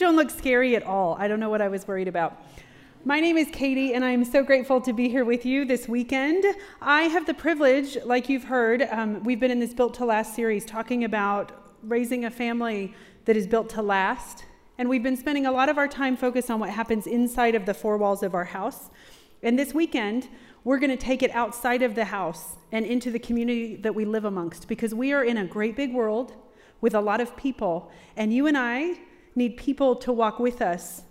Don't look scary at all. I don't know what I was worried about. My name is Katie, and I'm so grateful to be here with you this weekend. I have the privilege, like you've heard, um, we've been in this Built to Last series talking about raising a family that is built to last. And we've been spending a lot of our time focused on what happens inside of the four walls of our house. And this weekend, we're going to take it outside of the house and into the community that we live amongst because we are in a great big world with a lot of people. And you and I need people to walk with us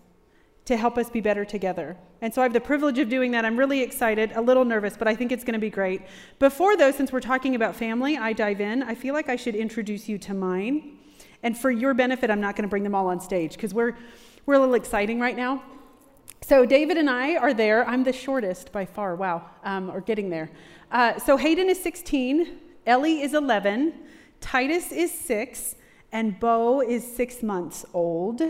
to help us be better together. And so I have the privilege of doing that. I'm really excited, a little nervous, but I think it's going to be great. Before, though, since we're talking about family, I dive in, I feel like I should introduce you to mine. And for your benefit, I'm not going to bring them all on stage because we're, we're a little exciting right now. So David and I are there. I'm the shortest by far. Wow, um, or getting there. Uh, so Hayden is 16, Ellie is 11, Titus is six, and Bo is six months old.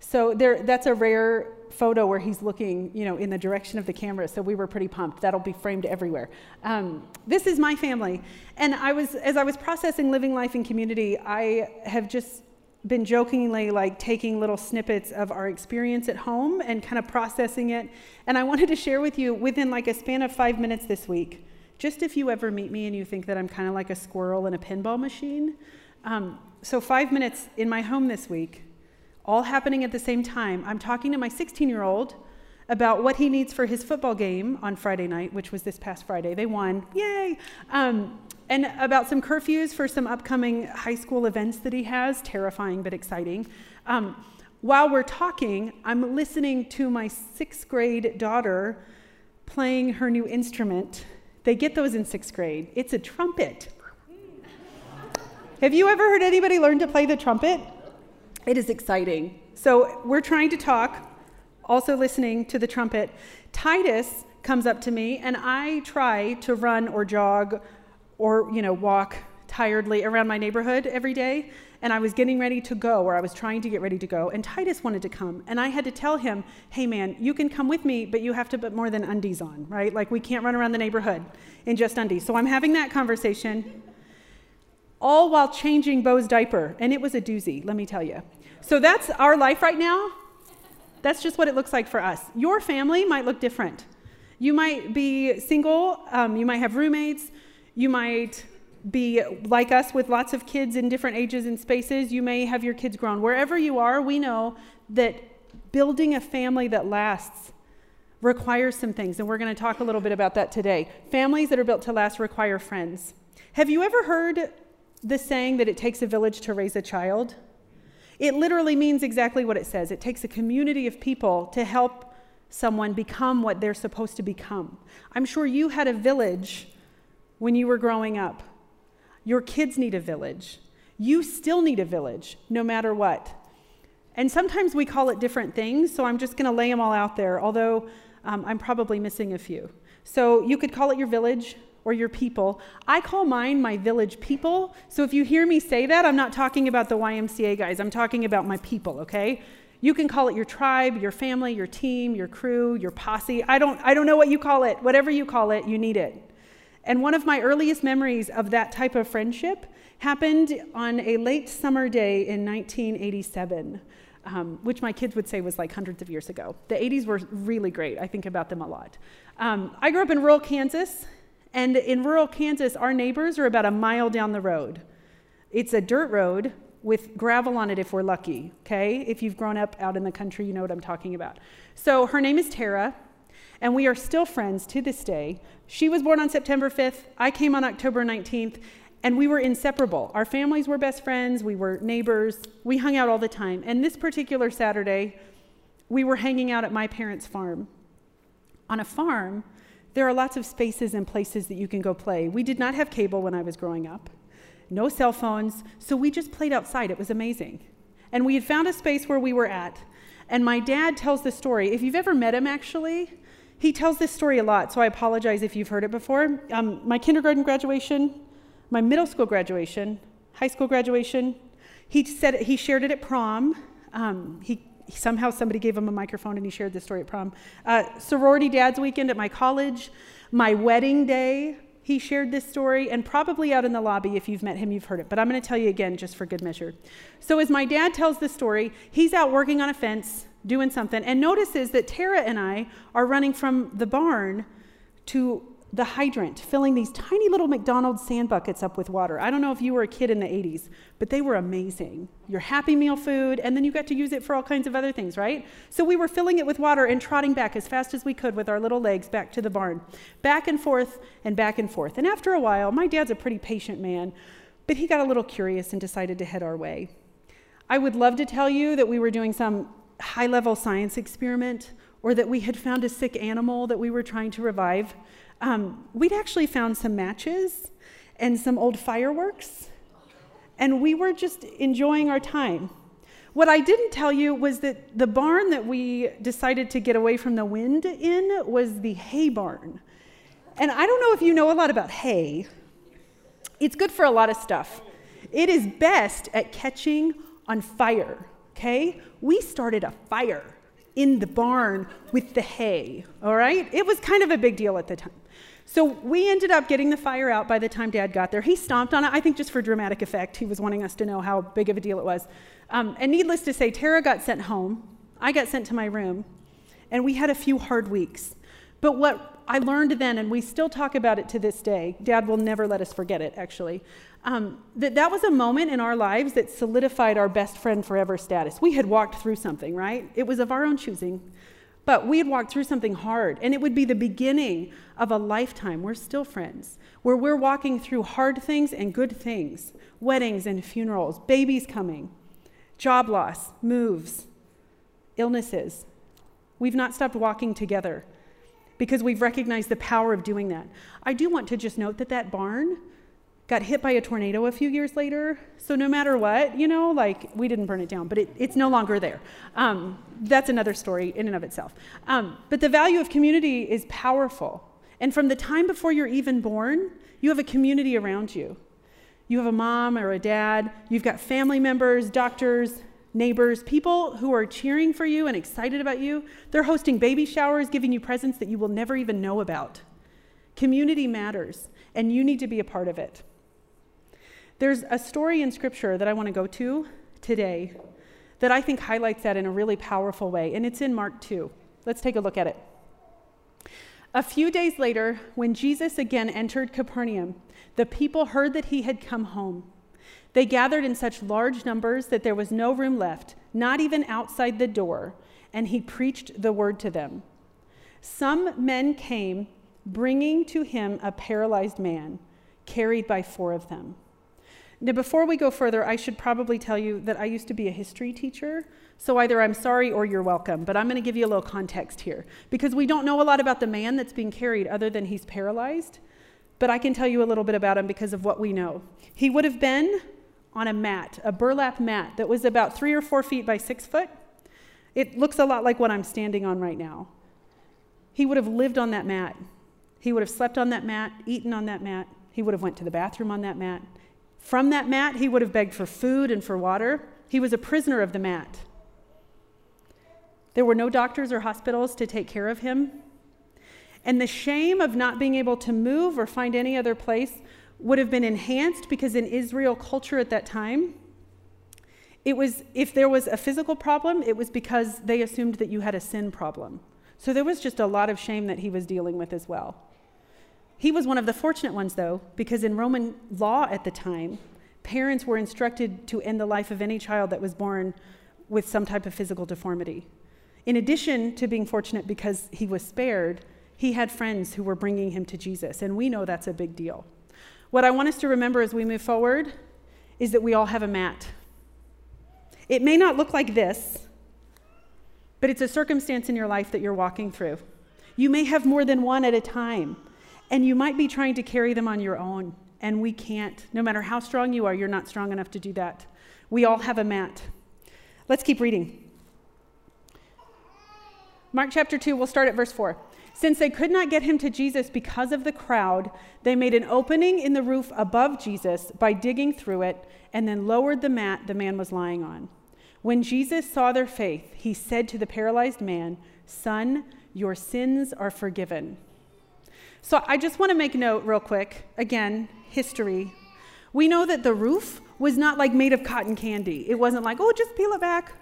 So there, that's a rare photo where he's looking, you know, in the direction of the camera. So we were pretty pumped. That'll be framed everywhere. Um, this is my family, and I was, as I was processing living life in community, I have just been jokingly like taking little snippets of our experience at home and kind of processing it. And I wanted to share with you within like a span of five minutes this week. Just if you ever meet me and you think that I'm kind of like a squirrel in a pinball machine. Um, so, five minutes in my home this week, all happening at the same time. I'm talking to my 16 year old about what he needs for his football game on Friday night, which was this past Friday. They won. Yay! Um, and about some curfews for some upcoming high school events that he has, terrifying but exciting. Um, while we're talking, I'm listening to my sixth grade daughter playing her new instrument. They get those in sixth grade. It's a trumpet. Have you ever heard anybody learn to play the trumpet? It is exciting. So we're trying to talk, also listening to the trumpet. Titus comes up to me, and I try to run or jog or you know walk tiredly around my neighborhood every day and i was getting ready to go or i was trying to get ready to go and titus wanted to come and i had to tell him hey man you can come with me but you have to put more than undies on right like we can't run around the neighborhood in just undies so i'm having that conversation all while changing bo's diaper and it was a doozy let me tell you so that's our life right now that's just what it looks like for us your family might look different you might be single um, you might have roommates you might be like us with lots of kids in different ages and spaces. You may have your kids grown. Wherever you are, we know that building a family that lasts requires some things, and we're going to talk a little bit about that today. Families that are built to last require friends. Have you ever heard the saying that it takes a village to raise a child? It literally means exactly what it says. It takes a community of people to help someone become what they're supposed to become. I'm sure you had a village when you were growing up. Your kids need a village. You still need a village, no matter what. And sometimes we call it different things, so I'm just going to lay them all out there, although um, I'm probably missing a few. So you could call it your village or your people. I call mine my village people. So if you hear me say that, I'm not talking about the YMCA guys, I'm talking about my people, okay? You can call it your tribe, your family, your team, your crew, your posse. I don't, I don't know what you call it. Whatever you call it, you need it. And one of my earliest memories of that type of friendship happened on a late summer day in 1987, um, which my kids would say was like hundreds of years ago. The 80s were really great. I think about them a lot. Um, I grew up in rural Kansas, and in rural Kansas, our neighbors are about a mile down the road. It's a dirt road with gravel on it if we're lucky, okay? If you've grown up out in the country, you know what I'm talking about. So her name is Tara and we are still friends to this day. She was born on September 5th, I came on October 19th, and we were inseparable. Our families were best friends, we were neighbors, we hung out all the time. And this particular Saturday, we were hanging out at my parents' farm. On a farm, there are lots of spaces and places that you can go play. We did not have cable when I was growing up, no cell phones, so we just played outside. It was amazing. And we had found a space where we were at. And my dad tells the story. If you've ever met him, actually, he tells this story a lot, so I apologize if you've heard it before. Um, my kindergarten graduation, my middle school graduation, high school graduation, he said he shared it at prom. Um, he somehow somebody gave him a microphone and he shared this story at prom. Uh, sorority dad's weekend at my college, my wedding day. he shared this story, and probably out in the lobby, if you've met him, you've heard it. But I'm going to tell you again just for good measure. So, as my dad tells the story, he's out working on a fence, doing something, and notices that Tara and I are running from the barn to the hydrant, filling these tiny little McDonald's sand buckets up with water. I don't know if you were a kid in the 80s, but they were amazing. Your Happy Meal food, and then you got to use it for all kinds of other things, right? So we were filling it with water and trotting back as fast as we could with our little legs back to the barn, back and forth and back and forth. And after a while, my dad's a pretty patient man, but he got a little curious and decided to head our way. I would love to tell you that we were doing some high level science experiment or that we had found a sick animal that we were trying to revive um, we'd actually found some matches and some old fireworks, and we were just enjoying our time. What I didn't tell you was that the barn that we decided to get away from the wind in was the hay barn. And I don't know if you know a lot about hay. It's good for a lot of stuff. It is best at catching on fire, okay? We started a fire in the barn with the hay, all right? It was kind of a big deal at the time. So we ended up getting the fire out by the time Dad got there. He stomped on it, I think just for dramatic effect. He was wanting us to know how big of a deal it was. Um, and needless to say, Tara got sent home. I got sent to my room. And we had a few hard weeks. But what I learned then, and we still talk about it to this day, Dad will never let us forget it, actually, um, that that was a moment in our lives that solidified our best friend forever status. We had walked through something, right? It was of our own choosing. But we had walked through something hard, and it would be the beginning of a lifetime. We're still friends, where we're walking through hard things and good things weddings and funerals, babies coming, job loss, moves, illnesses. We've not stopped walking together because we've recognized the power of doing that. I do want to just note that that barn got hit by a tornado a few years later. So no matter what, you know, like we didn't burn it down, but it, it's no longer there. Um, that's another story in and of itself. Um, but the value of community is powerful. And from the time before you're even born, you have a community around you. You have a mom or a dad, you've got family members, doctors, neighbors, people who are cheering for you and excited about you. They're hosting baby showers, giving you presents that you will never even know about. Community matters, and you need to be a part of it. There's a story in Scripture that I want to go to today that I think highlights that in a really powerful way, and it's in Mark 2. Let's take a look at it. A few days later, when Jesus again entered Capernaum, the people heard that he had come home. They gathered in such large numbers that there was no room left, not even outside the door, and he preached the word to them. Some men came, bringing to him a paralyzed man, carried by four of them. Now, before we go further, I should probably tell you that I used to be a history teacher. So either I'm sorry or you're welcome. But I'm going to give you a little context here because we don't know a lot about the man that's being carried other than he's paralyzed. But I can tell you a little bit about him because of what we know. He would have been on a mat, a burlap mat that was about three or four feet by six foot. It looks a lot like what I'm standing on right now. He would have lived on that mat. He would have slept on that mat, eaten on that mat. He would have went to the bathroom on that mat. From that mat, he would have begged for food and for water. He was a prisoner of the mat. There were no doctors or hospitals to take care of him. And the shame of not being able to move or find any other place would have been enhanced because in Israel culture at that time, it was if there was a physical problem, it was because they assumed that you had a sin problem. So there was just a lot of shame that he was dealing with as well. He was one of the fortunate ones, though, because in Roman law at the time, parents were instructed to end the life of any child that was born with some type of physical deformity. In addition to being fortunate because he was spared, he had friends who were bringing him to Jesus, and we know that's a big deal. What I want us to remember as we move forward is that we all have a mat. It may not look like this, but it's a circumstance in your life that you're walking through. You may have more than one at a time. And you might be trying to carry them on your own, and we can't. No matter how strong you are, you're not strong enough to do that. We all have a mat. Let's keep reading. Mark chapter 2, we'll start at verse 4. Since they could not get him to Jesus because of the crowd, they made an opening in the roof above Jesus by digging through it and then lowered the mat the man was lying on. When Jesus saw their faith, he said to the paralyzed man, Son, your sins are forgiven. So I just want to make note real quick. Again, history. We know that the roof was not like made of cotton candy. It wasn't like, oh, just peel it back,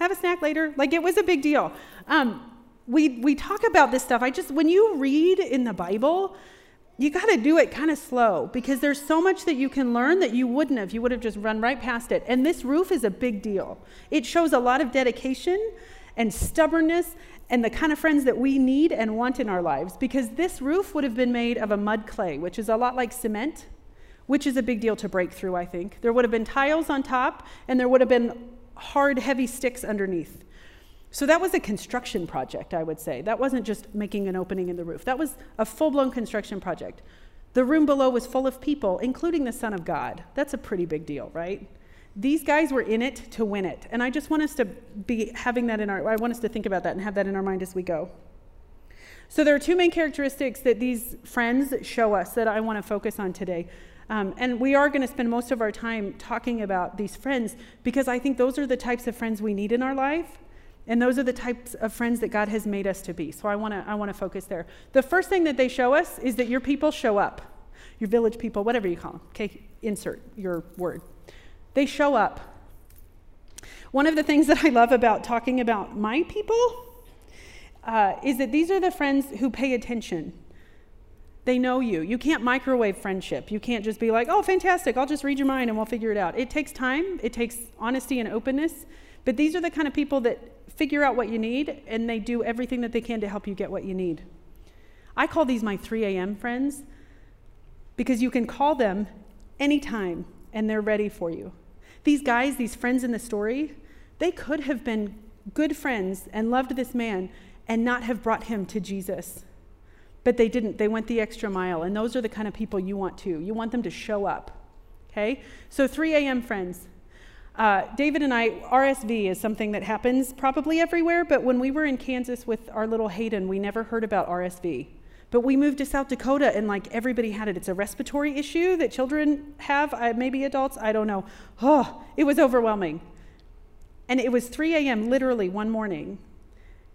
have a snack later. Like it was a big deal. Um, we, we talk about this stuff. I just, when you read in the Bible, you got to do it kind of slow because there's so much that you can learn that you wouldn't have. You would have just run right past it. And this roof is a big deal. It shows a lot of dedication and stubbornness and the kind of friends that we need and want in our lives because this roof would have been made of a mud clay, which is a lot like cement, which is a big deal to break through, I think. There would have been tiles on top and there would have been hard, heavy sticks underneath. So that was a construction project, I would say. That wasn't just making an opening in the roof, that was a full blown construction project. The room below was full of people, including the Son of God. That's a pretty big deal, right? These guys were in it to win it. And I just want us to be having that in our, I want us to think about that and have that in our mind as we go. So there are two main characteristics that these friends show us that I want to focus on today. Um, and we are going to spend most of our time talking about these friends because I think those are the types of friends we need in our life. And those are the types of friends that God has made us to be. So I want to I want to focus there. The first thing that they show us is that your people show up. Your village people, whatever you call them. Okay, insert your word. They show up. One of the things that I love about talking about my people uh, is that these are the friends who pay attention. They know you. You can't microwave friendship. You can't just be like, oh, fantastic, I'll just read your mind and we'll figure it out. It takes time, it takes honesty and openness. But these are the kind of people that figure out what you need and they do everything that they can to help you get what you need. I call these my 3 a.m. friends because you can call them anytime and they're ready for you. These guys, these friends in the story, they could have been good friends and loved this man and not have brought him to Jesus. But they didn't. They went the extra mile. And those are the kind of people you want too. You want them to show up. Okay? So 3 a.m. friends. Uh, David and I, RSV is something that happens probably everywhere, but when we were in Kansas with our little Hayden, we never heard about RSV. But we moved to South Dakota and like everybody had it. It's a respiratory issue that children have, maybe adults, I don't know. Oh, it was overwhelming. And it was 3 a.m. literally one morning,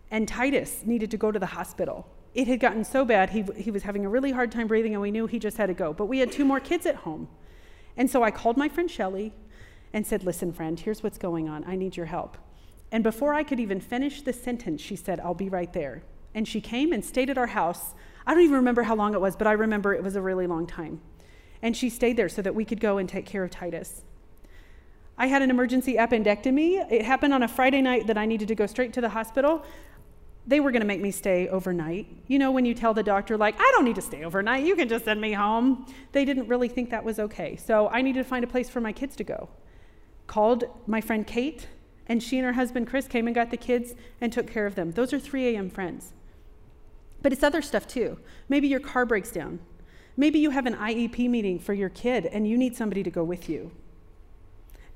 and Titus needed to go to the hospital. It had gotten so bad, he, he was having a really hard time breathing, and we knew he just had to go. But we had two more kids at home. And so I called my friend Shelly and said, Listen, friend, here's what's going on. I need your help. And before I could even finish the sentence, she said, I'll be right there. And she came and stayed at our house. I don't even remember how long it was, but I remember it was a really long time. And she stayed there so that we could go and take care of Titus. I had an emergency appendectomy. It happened on a Friday night that I needed to go straight to the hospital. They were going to make me stay overnight. You know, when you tell the doctor, like, I don't need to stay overnight, you can just send me home. They didn't really think that was okay. So I needed to find a place for my kids to go called my friend Kate, and she and her husband Chris came and got the kids and took care of them. Those are 3 a.m. friends. But it's other stuff too. Maybe your car breaks down. Maybe you have an IEP meeting for your kid and you need somebody to go with you.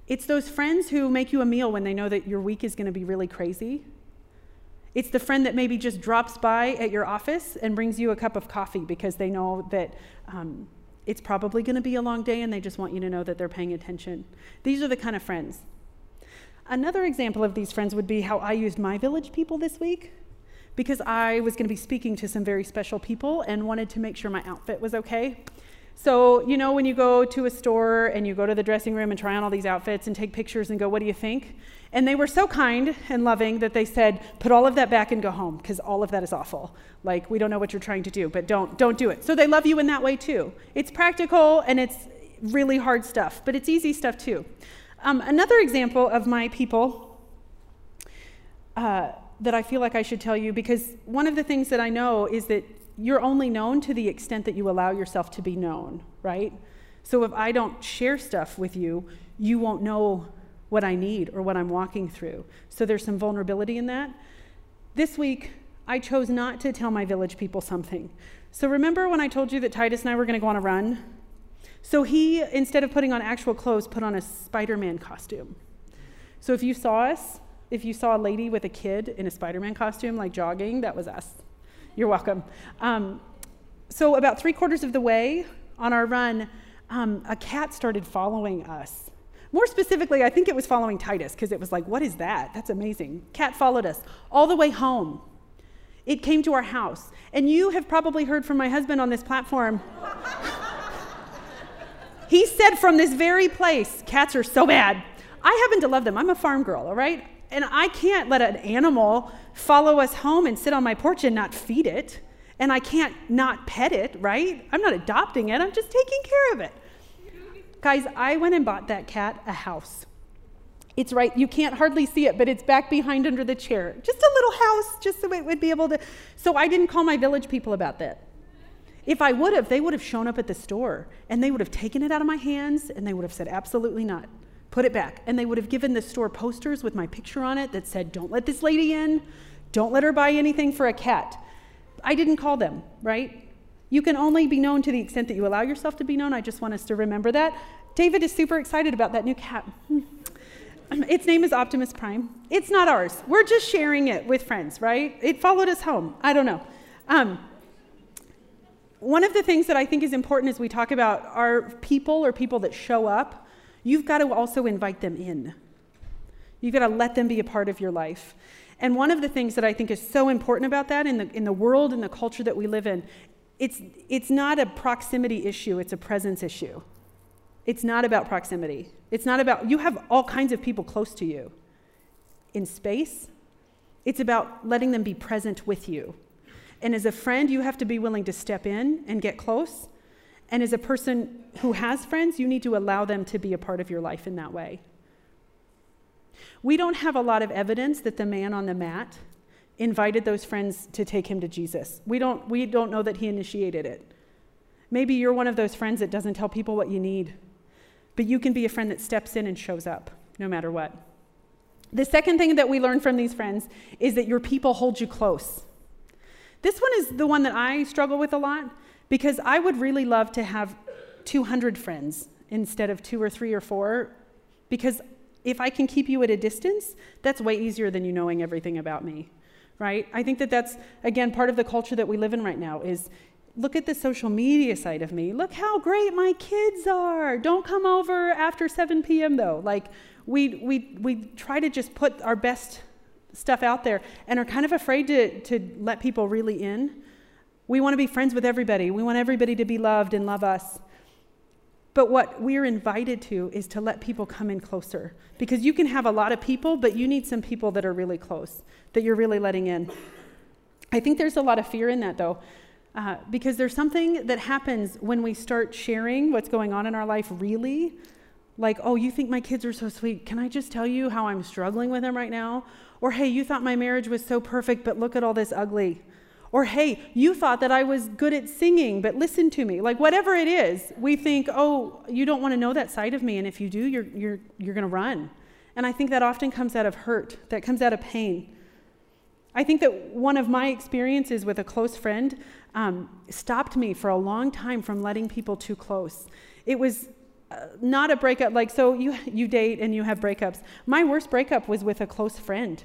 It's those friends who make you a meal when they know that your week is going to be really crazy. It's the friend that maybe just drops by at your office and brings you a cup of coffee because they know that um, it's probably going to be a long day and they just want you to know that they're paying attention. These are the kind of friends. Another example of these friends would be how I used my village people this week because I was going to be speaking to some very special people and wanted to make sure my outfit was okay. So, you know, when you go to a store and you go to the dressing room and try on all these outfits and take pictures and go, what do you think? And they were so kind and loving that they said, put all of that back and go home because all of that is awful. Like, we don't know what you're trying to do, but don't, don't do it. So they love you in that way too. It's practical and it's really hard stuff, but it's easy stuff too. Um, another example of my people uh, that I feel like I should tell you, because one of the things that I know is that you're only known to the extent that you allow yourself to be known, right? So if I don't share stuff with you, you won't know what I need or what I'm walking through. So there's some vulnerability in that. This week, I chose not to tell my village people something. So remember when I told you that Titus and I were going to go on a run? So he, instead of putting on actual clothes, put on a Spider Man costume. So if you saw us, if you saw a lady with a kid in a Spider Man costume, like jogging, that was us. You're welcome. Um, so, about three quarters of the way on our run, um, a cat started following us. More specifically, I think it was following Titus because it was like, what is that? That's amazing. Cat followed us all the way home. It came to our house. And you have probably heard from my husband on this platform. he said from this very place, cats are so bad. I happen to love them. I'm a farm girl, all right? And I can't let an animal follow us home and sit on my porch and not feed it. And I can't not pet it, right? I'm not adopting it, I'm just taking care of it. Guys, I went and bought that cat a house. It's right, you can't hardly see it, but it's back behind under the chair. Just a little house, just so it would be able to. So I didn't call my village people about that. If I would have, they would have shown up at the store and they would have taken it out of my hands and they would have said, absolutely not. Put it back. And they would have given the store posters with my picture on it that said, don't let this lady in, don't let her buy anything for a cat. I didn't call them, right? You can only be known to the extent that you allow yourself to be known. I just want us to remember that. David is super excited about that new cat. Its name is Optimus Prime. It's not ours. We're just sharing it with friends, right? It followed us home. I don't know. Um, one of the things that I think is important as we talk about our people or people that show up, you've got to also invite them in. You've got to let them be a part of your life. And one of the things that I think is so important about that in the, in the world and the culture that we live in, it's, it's not a proximity issue, it's a presence issue. It's not about proximity. It's not about, you have all kinds of people close to you in space. It's about letting them be present with you. And as a friend, you have to be willing to step in and get close. And as a person who has friends, you need to allow them to be a part of your life in that way. We don't have a lot of evidence that the man on the mat invited those friends to take him to Jesus. We don't, we don't know that he initiated it. Maybe you're one of those friends that doesn't tell people what you need. But you can be a friend that steps in and shows up no matter what. The second thing that we learn from these friends is that your people hold you close. This one is the one that I struggle with a lot because I would really love to have 200 friends instead of two or three or four because if I can keep you at a distance, that's way easier than you knowing everything about me, right? I think that that's, again, part of the culture that we live in right now is look at the social media side of me. Look how great my kids are. Don't come over after 7 p.m. though. Like we we we try to just put our best stuff out there and are kind of afraid to to let people really in. We want to be friends with everybody. We want everybody to be loved and love us. But what we're invited to is to let people come in closer. Because you can have a lot of people, but you need some people that are really close, that you're really letting in. I think there's a lot of fear in that, though. Uh, because there's something that happens when we start sharing what's going on in our life really. Like, oh, you think my kids are so sweet. Can I just tell you how I'm struggling with them right now? Or, hey, you thought my marriage was so perfect, but look at all this ugly. Or, hey, you thought that I was good at singing, but listen to me. Like, whatever it is, we think, oh, you don't want to know that side of me. And if you do, you're, you're, you're going to run. And I think that often comes out of hurt, that comes out of pain. I think that one of my experiences with a close friend um, stopped me for a long time from letting people too close. It was uh, not a breakup, like, so you, you date and you have breakups. My worst breakup was with a close friend.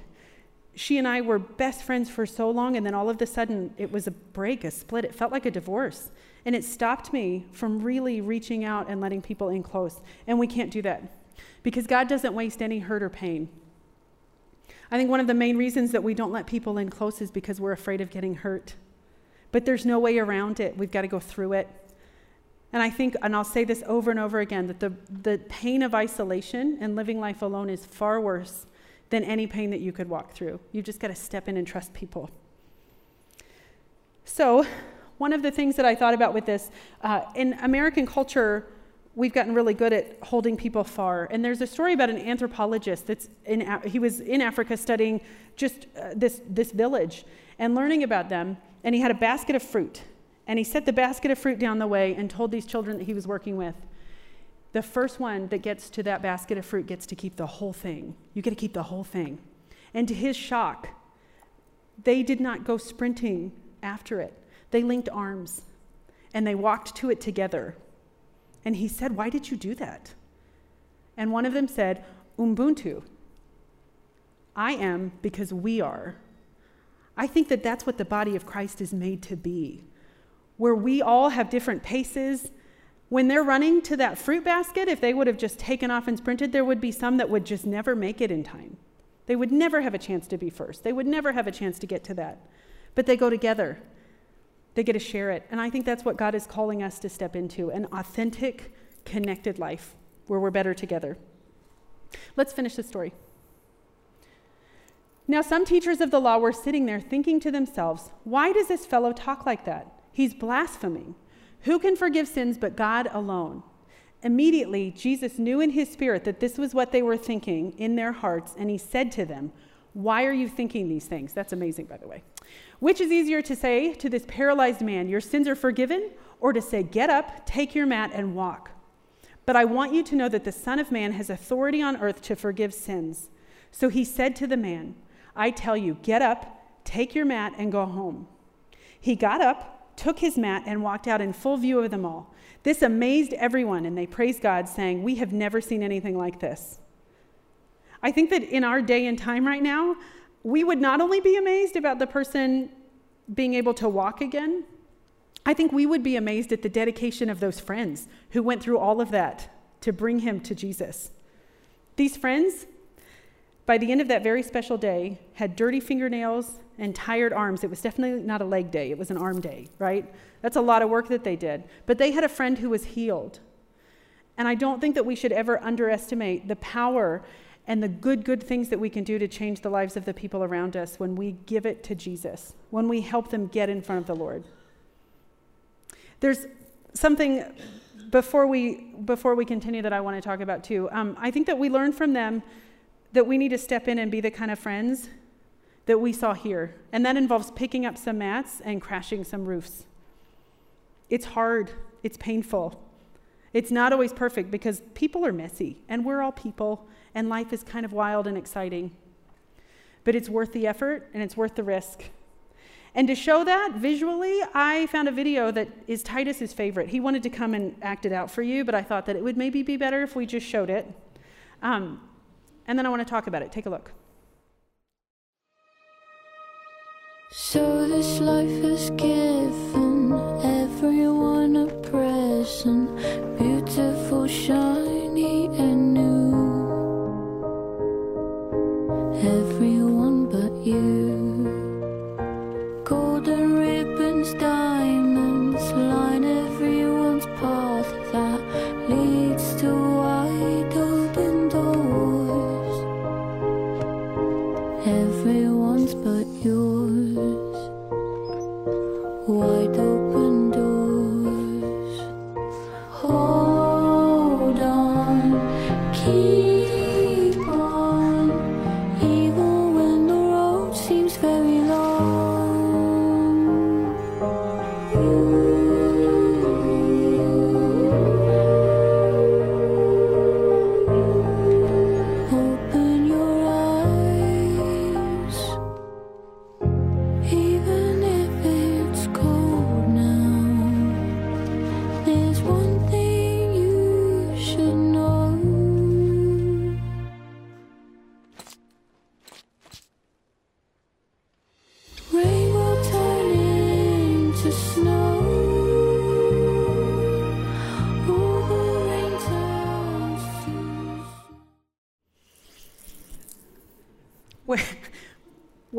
She and I were best friends for so long, and then all of a sudden it was a break, a split. It felt like a divorce. And it stopped me from really reaching out and letting people in close. And we can't do that because God doesn't waste any hurt or pain. I think one of the main reasons that we don't let people in close is because we're afraid of getting hurt. But there's no way around it. We've got to go through it. And I think, and I'll say this over and over again, that the, the pain of isolation and living life alone is far worse than any pain that you could walk through. You've just got to step in and trust people. So, one of the things that I thought about with this, uh, in American culture, we've gotten really good at holding people far. And there's a story about an anthropologist that's in, he was in Africa studying just uh, this, this village and learning about them and he had a basket of fruit. And he set the basket of fruit down the way and told these children that he was working with, the first one that gets to that basket of fruit gets to keep the whole thing. You get to keep the whole thing. And to his shock, they did not go sprinting after it. They linked arms and they walked to it together. And he said, Why did you do that? And one of them said, Ubuntu. I am because we are. I think that that's what the body of Christ is made to be, where we all have different paces. When they're running to that fruit basket, if they would have just taken off and sprinted, there would be some that would just never make it in time. They would never have a chance to be first. They would never have a chance to get to that. but they go together. They get to share it. And I think that's what God is calling us to step into an authentic, connected life where we're better together. Let's finish the story. Now, some teachers of the law were sitting there thinking to themselves, Why does this fellow talk like that? He's blaspheming. Who can forgive sins but God alone? Immediately, Jesus knew in his spirit that this was what they were thinking in their hearts, and he said to them, Why are you thinking these things? That's amazing, by the way. Which is easier to say to this paralyzed man, Your sins are forgiven, or to say, Get up, take your mat, and walk? But I want you to know that the Son of Man has authority on earth to forgive sins. So he said to the man, I tell you, get up, take your mat, and go home. He got up, took his mat, and walked out in full view of them all. This amazed everyone, and they praised God, saying, We have never seen anything like this. I think that in our day and time right now, we would not only be amazed about the person being able to walk again, I think we would be amazed at the dedication of those friends who went through all of that to bring him to Jesus. These friends, by the end of that very special day, had dirty fingernails and tired arms. It was definitely not a leg day, it was an arm day, right? That's a lot of work that they did. But they had a friend who was healed. And I don't think that we should ever underestimate the power and the good, good things that we can do to change the lives of the people around us when we give it to Jesus, when we help them get in front of the Lord. There's something before we, before we continue that I want to talk about too. Um, I think that we learn from them that we need to step in and be the kind of friends that we saw here. And that involves picking up some mats and crashing some roofs. It's hard, it's painful. It's not always perfect because people are messy and we're all people and life is kind of wild and exciting. But it's worth the effort and it's worth the risk. And to show that visually, I found a video that is Titus's favorite. He wanted to come and act it out for you, but I thought that it would maybe be better if we just showed it. Um, and then I want to talk about it. Take a look. So this life has given everyone a present, beautiful, shiny,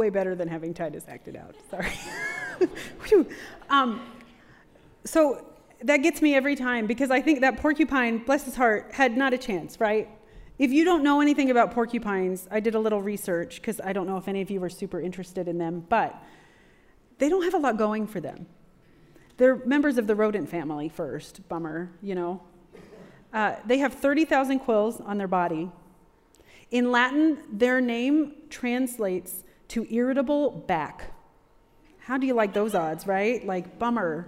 way better than having Titus acted out. Sorry. Um, so that gets me every time because I think that porcupine, bless his heart, had not a chance, right? If you don't know anything about porcupines, I did a little research because I don't know if any of you are super interested in them, but they don't have a lot going for them. They're members of the rodent family first, bummer, you know. Uh, they have 30,000 quills on their body. In Latin, their name translates to irritable back. How do you like those odds, right? Like, bummer.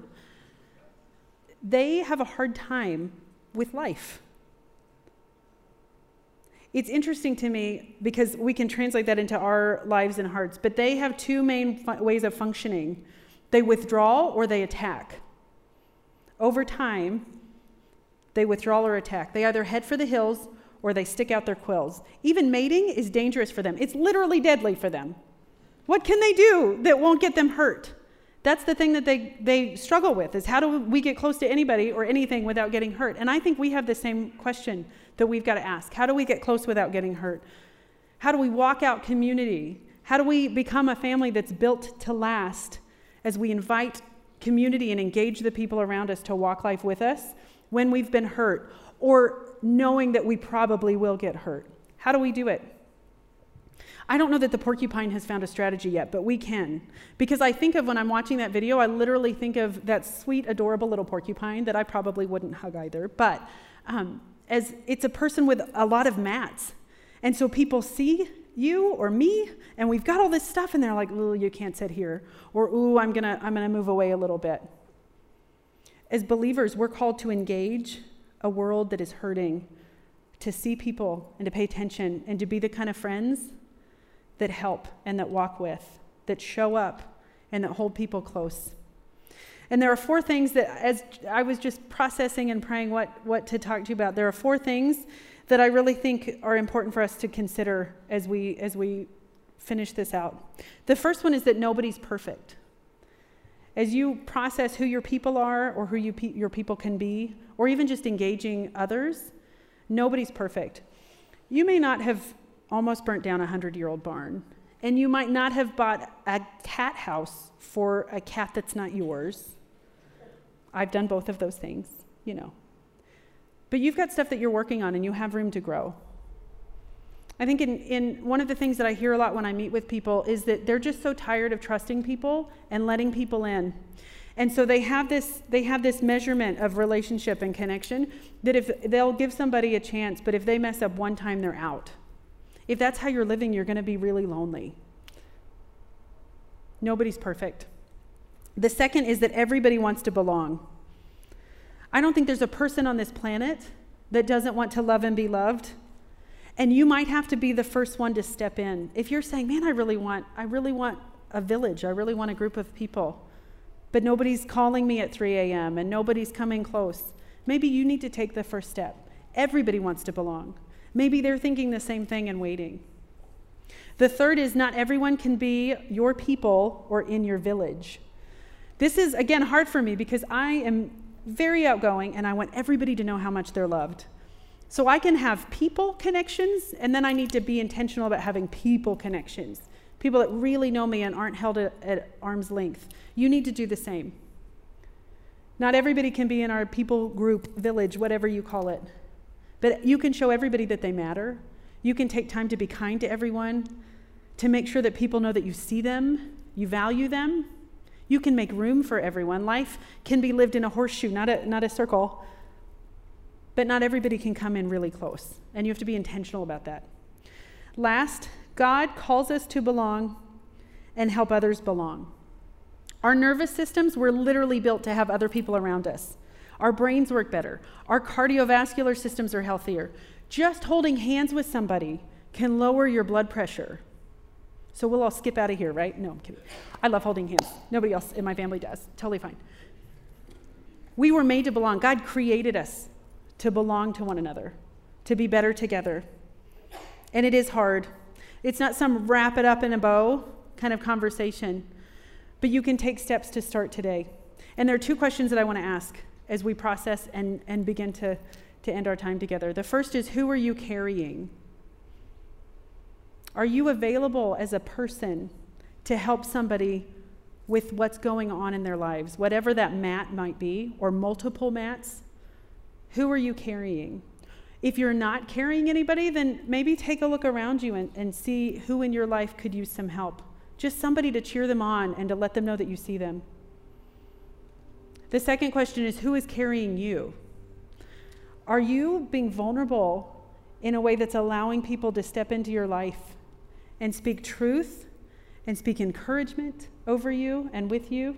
They have a hard time with life. It's interesting to me because we can translate that into our lives and hearts, but they have two main fu- ways of functioning they withdraw or they attack. Over time, they withdraw or attack. They either head for the hills or they stick out their quills. Even mating is dangerous for them, it's literally deadly for them. What can they do that won't get them hurt? That's the thing that they, they struggle with is how do we get close to anybody or anything without getting hurt? And I think we have the same question that we've got to ask. How do we get close without getting hurt? How do we walk out community How do we become a family that's built to last as we invite community and engage the people around us to walk life with us when we've been hurt or knowing that we probably will get hurt? How do we do it? I don't know that the porcupine has found a strategy yet, but we can. Because I think of when I'm watching that video, I literally think of that sweet, adorable little porcupine that I probably wouldn't hug either. But um, as it's a person with a lot of mats. And so people see you or me, and we've got all this stuff, and they're like, ooh, you can't sit here. Or, ooh, I'm going to I'm going to move away a little bit. As believers, we're called to engage a world that is hurting, to see people and to pay attention, and to be the kind of friends that help and that walk with, that show up and that hold people close. And there are four things that, as I was just processing and praying what, what to talk to you about, there are four things that I really think are important for us to consider as we, as we finish this out. The first one is that nobody's perfect. As you process who your people are or who you pe- your people can be, or even just engaging others, nobody's perfect. You may not have almost burnt down a 100 year old barn. And you might not have bought a cat house for a cat that's not yours. I've done both of those things, you know. But you've got stuff that you're working on and you have room to grow. I think in, in one of the things that I hear a lot when I meet with people is that they're just so tired of trusting people and letting people in. And so they have this they have this measurement of relationship and connection that if they'll give somebody a chance, but if they mess up one time, they're out. If that's how you're living, you're going to be really lonely. Nobody's perfect. The second is that everybody wants to belong. I don't think there's a person on this planet that doesn't want to love and be loved. And you might have to be the first one to step in. If you're saying, "Man, I really want I really want a village. I really want a group of people." But nobody's calling me at 3 a.m. and nobody's coming close. Maybe you need to take the first step. Everybody wants to belong. Maybe they're thinking the same thing and waiting. The third is not everyone can be your people or in your village. This is, again, hard for me because I am very outgoing and I want everybody to know how much they're loved. So I can have people connections, and then I need to be intentional about having people connections. People that really know me and aren't held at, at arm's length. You need to do the same. Not everybody can be in our people group, village, whatever you call it. But you can show everybody that they matter. You can take time to be kind to everyone, to make sure that people know that you see them, you value them. You can make room for everyone. Life can be lived in a horseshoe, not a, not a circle. But not everybody can come in really close, and you have to be intentional about that. Last, God calls us to belong and help others belong. Our nervous systems were literally built to have other people around us. Our brains work better. Our cardiovascular systems are healthier. Just holding hands with somebody can lower your blood pressure. So we'll all skip out of here, right? No, I'm kidding. I love holding hands. Nobody else in my family does. Totally fine. We were made to belong. God created us to belong to one another, to be better together. And it is hard. It's not some wrap it up in a bow kind of conversation, but you can take steps to start today. And there are two questions that I want to ask as we process and, and begin to, to end our time together. The first is who are you carrying? Are you available as a person to help somebody with what's going on in their lives, whatever that mat might be, or multiple mats? Who are you carrying? If you're not carrying anybody, then maybe take a look around you and, and see who in your life could use some help. Just somebody to cheer them on and to let them know that you see them. The second question is who is carrying you? Are you being vulnerable in a way that's allowing people to step into your life and speak truth and speak encouragement over you and with you?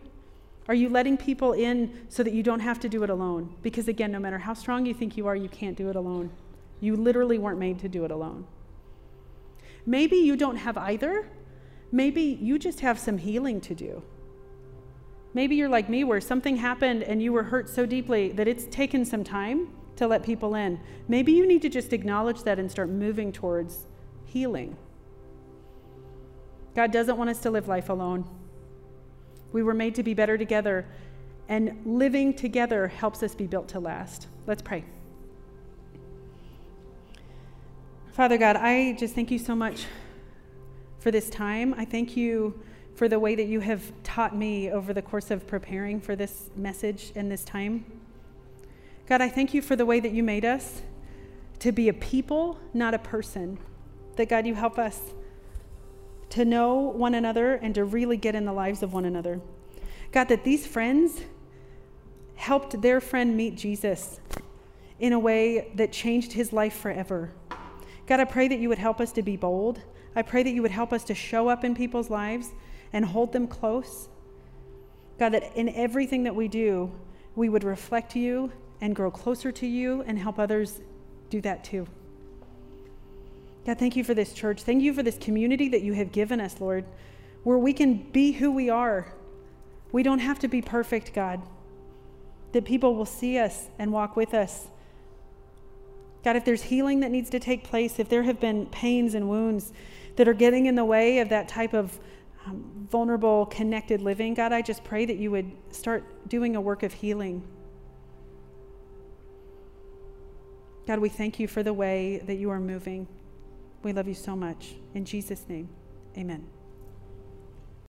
Are you letting people in so that you don't have to do it alone? Because again, no matter how strong you think you are, you can't do it alone. You literally weren't made to do it alone. Maybe you don't have either. Maybe you just have some healing to do. Maybe you're like me, where something happened and you were hurt so deeply that it's taken some time to let people in. Maybe you need to just acknowledge that and start moving towards healing. God doesn't want us to live life alone. We were made to be better together, and living together helps us be built to last. Let's pray. Father God, I just thank you so much for this time. I thank you for the way that you have taught me over the course of preparing for this message and this time. God, I thank you for the way that you made us to be a people, not a person. That, God, you help us to know one another and to really get in the lives of one another. God, that these friends helped their friend meet Jesus in a way that changed his life forever. God, I pray that you would help us to be bold. I pray that you would help us to show up in people's lives and hold them close. God, that in everything that we do, we would reflect you and grow closer to you and help others do that too. God, thank you for this church. Thank you for this community that you have given us, Lord, where we can be who we are. We don't have to be perfect, God. That people will see us and walk with us. God, if there's healing that needs to take place, if there have been pains and wounds that are getting in the way of that type of um, vulnerable, connected living, God, I just pray that you would start doing a work of healing. God, we thank you for the way that you are moving. We love you so much. In Jesus' name, amen.